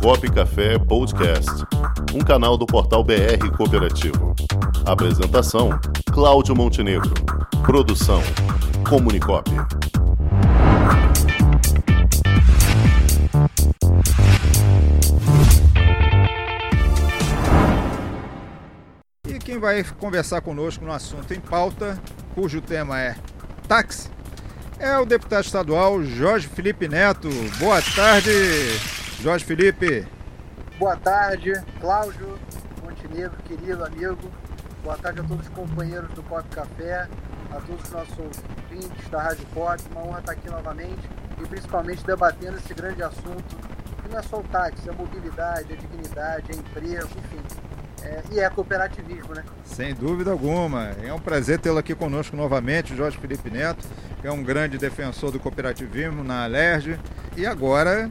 Comunicop Café Podcast, um canal do portal BR Cooperativo. Apresentação: Cláudio Montenegro. Produção: Comunicop. E quem vai conversar conosco no assunto em pauta, cujo tema é táxi, é o deputado estadual Jorge Felipe Neto. Boa tarde, Jorge Felipe. Boa tarde, Cláudio Montenegro, querido amigo. Boa tarde a todos os companheiros do Pop Café, a todos os nossos ouvintes da Rádio Pop. Uma honra estar aqui novamente e principalmente debatendo esse grande assunto, que não é só o táxi, é a mobilidade, a dignidade, é emprego, enfim. É, e é cooperativismo, né? Sem dúvida alguma. É um prazer tê-lo aqui conosco novamente, Jorge Felipe Neto, que é um grande defensor do cooperativismo na Alerj. E agora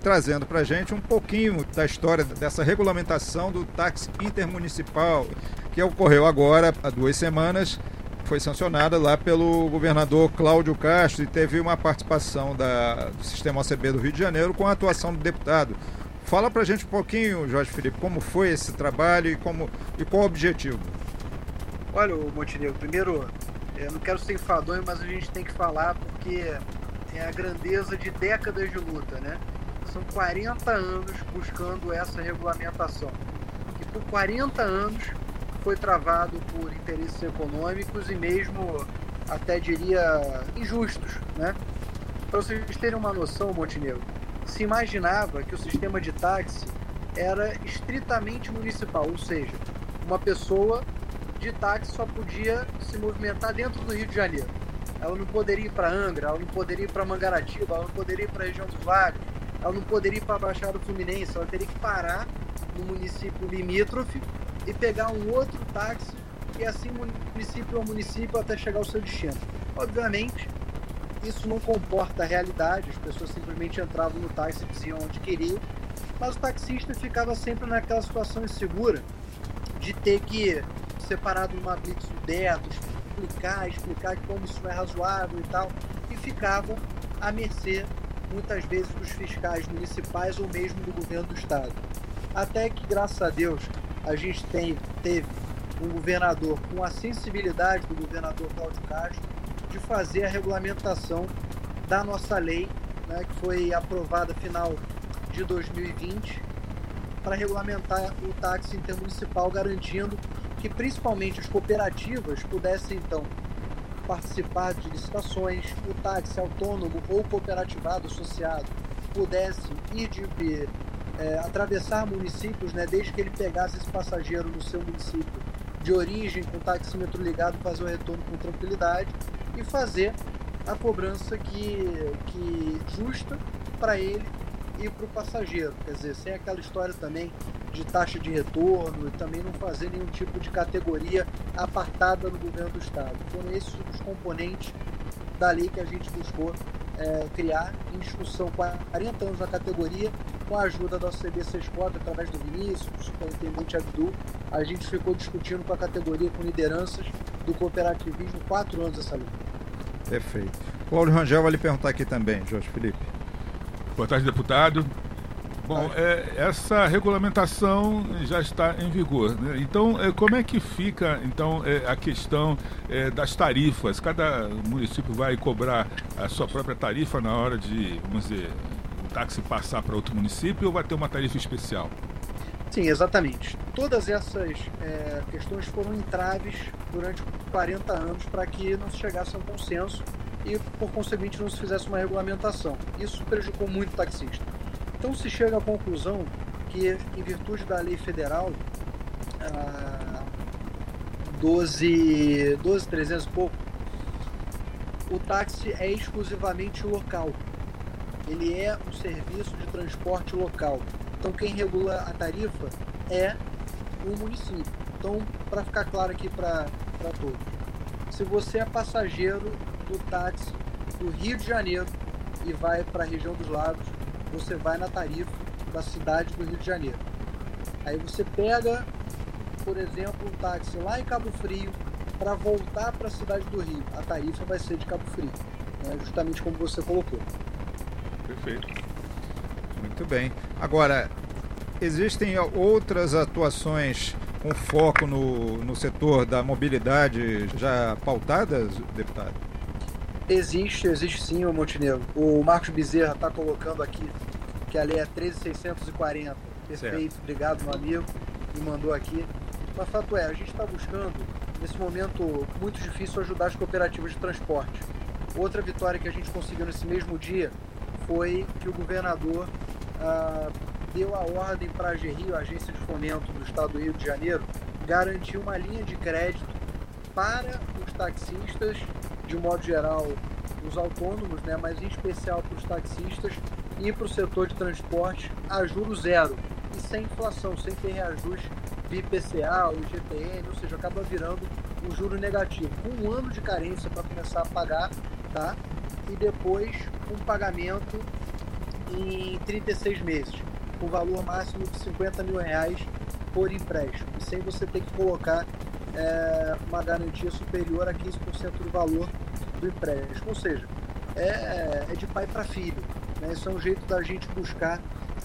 trazendo para a gente um pouquinho da história dessa regulamentação do táxi intermunicipal, que ocorreu agora há duas semanas, foi sancionada lá pelo governador Cláudio Castro e teve uma participação da, do sistema OCB do Rio de Janeiro com a atuação do deputado. Fala para a gente um pouquinho, Jorge Felipe, como foi esse trabalho e, como, e qual o objetivo. Olha, Montenegro, primeiro, eu não quero ser enfadonho, mas a gente tem que falar porque é a grandeza de décadas de luta, né? São 40 anos buscando essa regulamentação. E por 40 anos foi travado por interesses econômicos e mesmo, até diria, injustos. Né? Para vocês terem uma noção, Montenegro, se imaginava que o sistema de táxi era estritamente municipal, ou seja, uma pessoa de táxi só podia se movimentar dentro do Rio de Janeiro. Ela não poderia ir para Angra, ela não poderia ir para Mangaratiba, ela não poderia ir para a região dos Lagos, ela não poderia ir para a Baixada Fluminense, ela teria que parar no município limítrofe e pegar um outro táxi e assim município a município até chegar ao seu destino. Obviamente, isso não comporta a realidade, as pessoas simplesmente entravam no táxi e diziam onde queriam, mas o taxista ficava sempre naquela situação insegura de ter que separado numa blitz do teto, explicar, explicar como isso não é razoável e tal, e ficava à mercê muitas vezes dos fiscais municipais ou mesmo do governo do estado. Até que, graças a Deus, a gente tem, teve um governador com a sensibilidade do governador Cláudio Castro de fazer a regulamentação da nossa lei, né, que foi aprovada final de 2020, para regulamentar o táxi intermunicipal, garantindo que principalmente as cooperativas pudessem então participar de licitações, o táxi autônomo ou cooperativado associado pudesse ir de é, atravessar municípios, né, desde que ele pegasse esse passageiro no seu município de origem, com o taxímetro ligado, fazer o retorno com tranquilidade e fazer a cobrança que, que justa para ele e para o passageiro. Quer dizer, sem aquela história também de taxa de retorno e também não fazer nenhum tipo de categoria apartada no governo do Estado. Foram esses os componentes da lei que a gente buscou é, criar em discussão 40 anos na categoria, com a ajuda da OCB Sescota, através do Vinícius, do superintendente Abdu, a gente ficou discutindo com a categoria, com lideranças do cooperativismo, quatro anos essa lei. Perfeito. O Paulo Rangel vai lhe perguntar aqui também, Jorge Felipe. Boa tarde, deputado. Bom, é, essa regulamentação já está em vigor. Né? Então, é, como é que fica então é, a questão é, das tarifas? Cada município vai cobrar a sua própria tarifa na hora de, vamos dizer, o táxi passar para outro município ou vai ter uma tarifa especial? Sim, exatamente. Todas essas é, questões foram entraves durante 40 anos para que não se chegasse a um consenso e, por conseguinte, não se fizesse uma regulamentação. Isso prejudicou muito o taxista. Então se chega à conclusão que, em virtude da lei federal, a 12, 12 300 e pouco, o táxi é exclusivamente local. Ele é um serviço de transporte local. Então quem regula a tarifa é o município. Então, para ficar claro aqui para todos, se você é passageiro do táxi do Rio de Janeiro e vai para a região dos lagos, você vai na tarifa da cidade do Rio de Janeiro. Aí você pega, por exemplo, um táxi lá em Cabo Frio para voltar para a cidade do Rio. A tarifa vai ser de Cabo Frio, né? justamente como você colocou. Perfeito. Muito bem. Agora, existem outras atuações com foco no, no setor da mobilidade já pautadas, deputado? Existe, existe sim, o Montenegro. O Marcos Bezerra está colocando aqui que a lei é 13640. Perfeito, certo. obrigado, meu amigo, me mandou aqui. Mas fato é, a gente está buscando, nesse momento muito difícil, ajudar as cooperativas de transporte. Outra vitória que a gente conseguiu nesse mesmo dia foi que o governador ah, deu a ordem para a GRIO, a Agência de Fomento do Estado do Rio de Janeiro, garantir uma linha de crédito para os taxistas, de modo geral, os autônomos, né, mas em especial para os taxistas e para o setor de transporte a juro zero. E sem inflação, sem ter reajuste de IPCA ou IGPM, ou seja, acaba virando um juro negativo, com um ano de carência para começar a pagar, tá? E depois um pagamento em 36 meses com valor máximo de 50 mil reais por empréstimo, sem você ter que colocar é, uma garantia superior a 15% do valor do empréstimo. Ou seja, é, é de pai para filho. Né? Isso é um jeito da gente buscar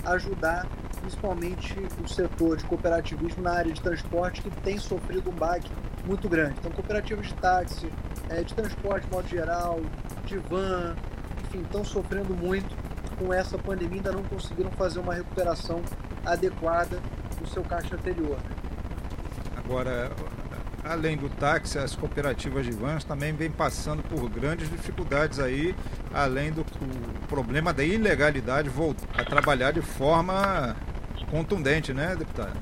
ajudar principalmente o setor de cooperativismo na área de transporte que tem sofrido um baque muito grande. Então, cooperativas de táxi, é, de transporte de modo geral, de van, enfim, estão sofrendo muito com essa pandemia ainda não conseguiram fazer uma recuperação adequada do seu caixa anterior. Agora, além do táxi, as cooperativas de vans também vêm passando por grandes dificuldades aí, além do problema da ilegalidade voltar a trabalhar de forma contundente, né, deputado?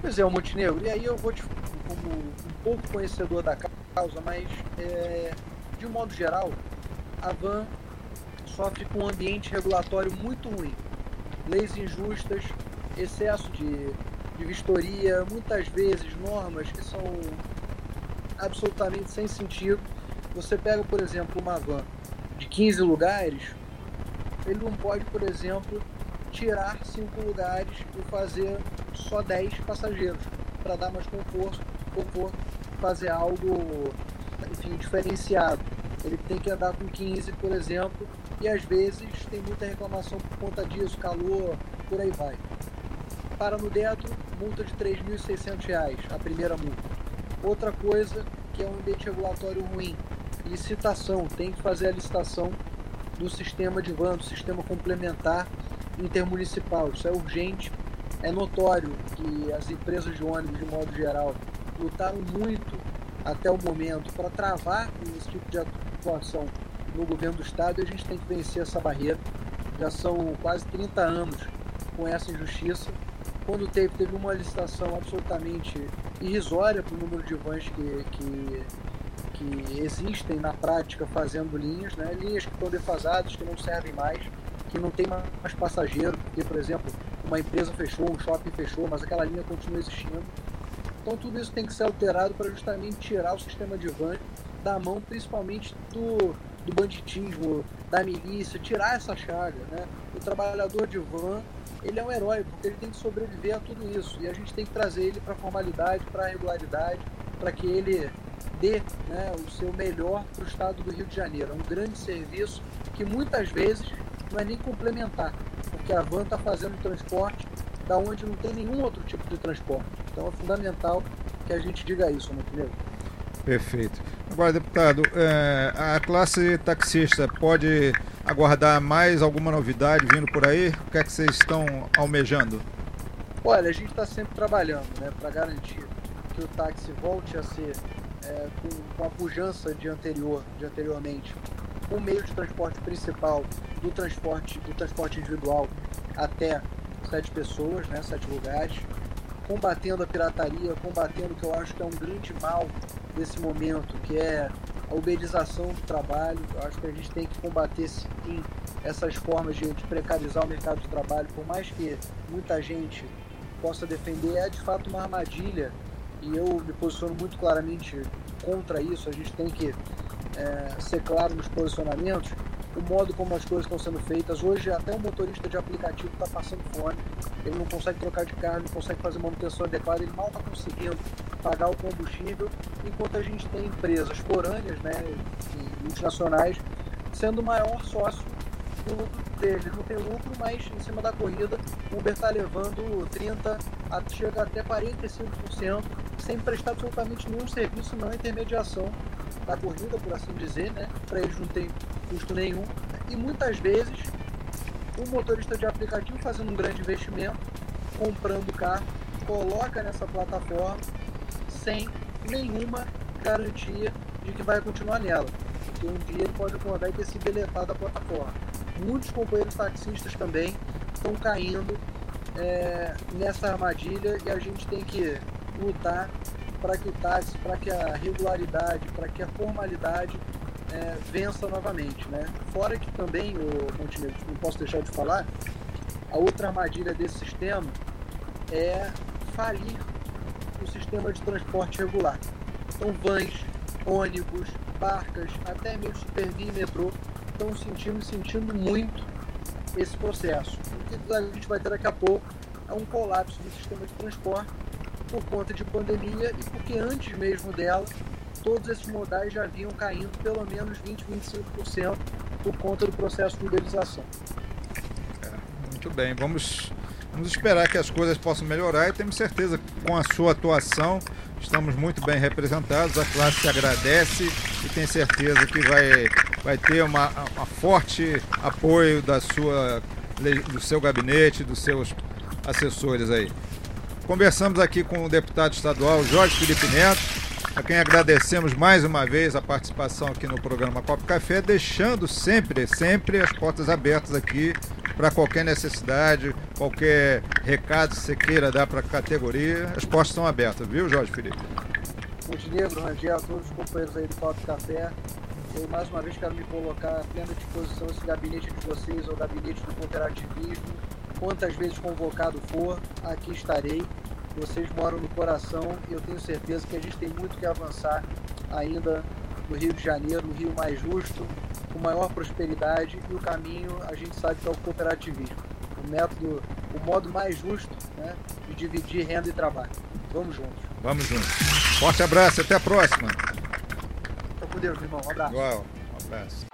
Pois é, o Montenegro, e aí eu vou te, como um pouco conhecedor da causa, mas é, de um modo geral, a van sofre com um ambiente regulatório muito ruim. Leis injustas, excesso de, de vistoria, muitas vezes normas que são absolutamente sem sentido. Você pega, por exemplo, uma van de 15 lugares, ele não pode, por exemplo, tirar cinco lugares e fazer só 10 passageiros para dar mais conforto, conforto, fazer algo enfim, diferenciado. Ele tem que andar com 15, por exemplo, e às vezes tem muita reclamação por conta disso, calor, por aí vai. Para no dentro, multa de R$ 3.600, a primeira multa. Outra coisa que é um ambiente regulatório ruim, licitação, tem que fazer a licitação do sistema de van, do sistema complementar intermunicipal. Isso é urgente. É notório que as empresas de ônibus, de modo geral, lutaram muito até o momento para travar esse tipo de atuação no governo do estado e a gente tem que vencer essa barreira. Já são quase 30 anos com essa injustiça. Quando teve, teve uma licitação absolutamente irrisória para o número de vans que, que, que existem na prática fazendo linhas, né? linhas que estão defasadas, que não servem mais, que não tem mais passageiro, porque, por exemplo, uma empresa fechou, um shopping fechou, mas aquela linha continua existindo. Então tudo isso tem que ser alterado para justamente tirar o sistema de van da mão, principalmente do, do banditismo, da milícia, tirar essa chaga. Né? O trabalhador de van, ele é um herói, porque ele tem que sobreviver a tudo isso. E a gente tem que trazer ele para a formalidade, para a regularidade, para que ele dê né, o seu melhor para o estado do Rio de Janeiro. É um grande serviço que muitas vezes não é nem complementar, porque a van está fazendo transporte da onde não tem nenhum outro tipo de transporte. Então é fundamental que a gente diga isso, não entendeu? Perfeito. Agora, deputado, é, a classe taxista pode aguardar mais alguma novidade vindo por aí? O que é que vocês estão almejando? Olha, a gente está sempre trabalhando né, para garantir que o táxi volte a ser, é, com, a pujança de, anterior, de anteriormente, o meio de transporte principal do transporte, do transporte individual até sete pessoas, né, sete lugares, combatendo a pirataria, combatendo o que eu acho que é um grande mal desse momento, que é a uberização do trabalho. Eu acho que a gente tem que combater sim essas formas de, de precarizar o mercado de trabalho, por mais que muita gente possa defender, é de fato uma armadilha e eu me posiciono muito claramente contra isso. A gente tem que é, ser claro nos posicionamentos, o modo como as coisas estão sendo feitas. Hoje, até um motorista de aplicativo está passando fome, ele não consegue trocar de carro, não consegue fazer manutenção adequada, ele mal está conseguindo pagar o combustível, enquanto a gente tem empresas forâneas, né, multinacionais, sendo o maior sócio do lucro dele não tem lucro, mas em cima da corrida o Uber está levando 30, chega até 45%, sem prestar absolutamente nenhum serviço na intermediação da corrida, por assim dizer, né? Para eles não tem custo nenhum. E muitas vezes o motorista de aplicativo fazendo um grande investimento, comprando o carro, coloca nessa plataforma sem nenhuma garantia de que vai continuar nela. Porque um dia ele pode acordar e ter se deletado da plataforma. Muitos companheiros taxistas também estão caindo é, nessa armadilha e a gente tem que lutar para que o táxi, para que a regularidade, para que a formalidade é, vença novamente. Né? Fora que também, o Montenegro, não posso deixar de falar, a outra armadilha desse sistema é falir o sistema de transporte regular. Então, vans, ônibus, barcas, até mesmo supervia e metrô estão sentindo sentindo muito esse processo. O que a gente vai ter daqui a pouco é um colapso do sistema de transporte por conta de pandemia e porque antes mesmo dela, todos esses modais já vinham caindo pelo menos 20, 25% por conta do processo de uberização. É, muito bem, vamos, vamos esperar que as coisas possam melhorar e temos certeza que com a sua atuação estamos muito bem representados, a classe agradece e tem certeza que vai, vai ter uma, uma forte apoio da sua, do seu gabinete, dos seus assessores aí. Conversamos aqui com o deputado estadual Jorge Felipe Neto, a quem agradecemos mais uma vez a participação aqui no programa Copo Café, deixando sempre, sempre as portas abertas aqui para qualquer necessidade, qualquer recado que você queira dar para a categoria, as portas estão abertas, viu, Jorge Felipe? Montenegro, Rangel, todos os companheiros aí do Copo Café, eu mais uma vez quero me colocar à plena disposição esse gabinete de vocês, o gabinete do cooperativismo, quantas vezes convocado for, aqui estarei. Vocês moram no coração e eu tenho certeza que a gente tem muito que avançar ainda no Rio de Janeiro, no Rio mais justo, com maior prosperidade e o caminho a gente sabe que é o cooperativismo, o método, o modo mais justo né, de dividir renda e trabalho. Vamos juntos. Vamos juntos. Forte abraço, até a próxima. Tô com Deus, irmão. Um abraço. Igual, um abraço.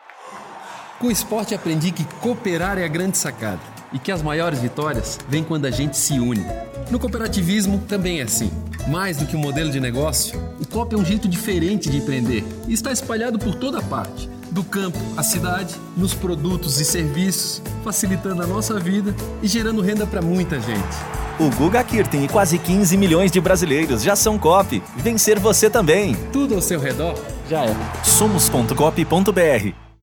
Com o esporte aprendi que cooperar é a grande sacada e que as maiores vitórias vêm quando a gente se une. No cooperativismo também é assim. Mais do que um modelo de negócio, o COP é um jeito diferente de empreender e está espalhado por toda parte do campo à cidade, nos produtos e serviços, facilitando a nossa vida e gerando renda para muita gente. O Guga Kirten e quase 15 milhões de brasileiros já são COP. Vencer você também. Tudo ao seu redor já é. Somos.cop.br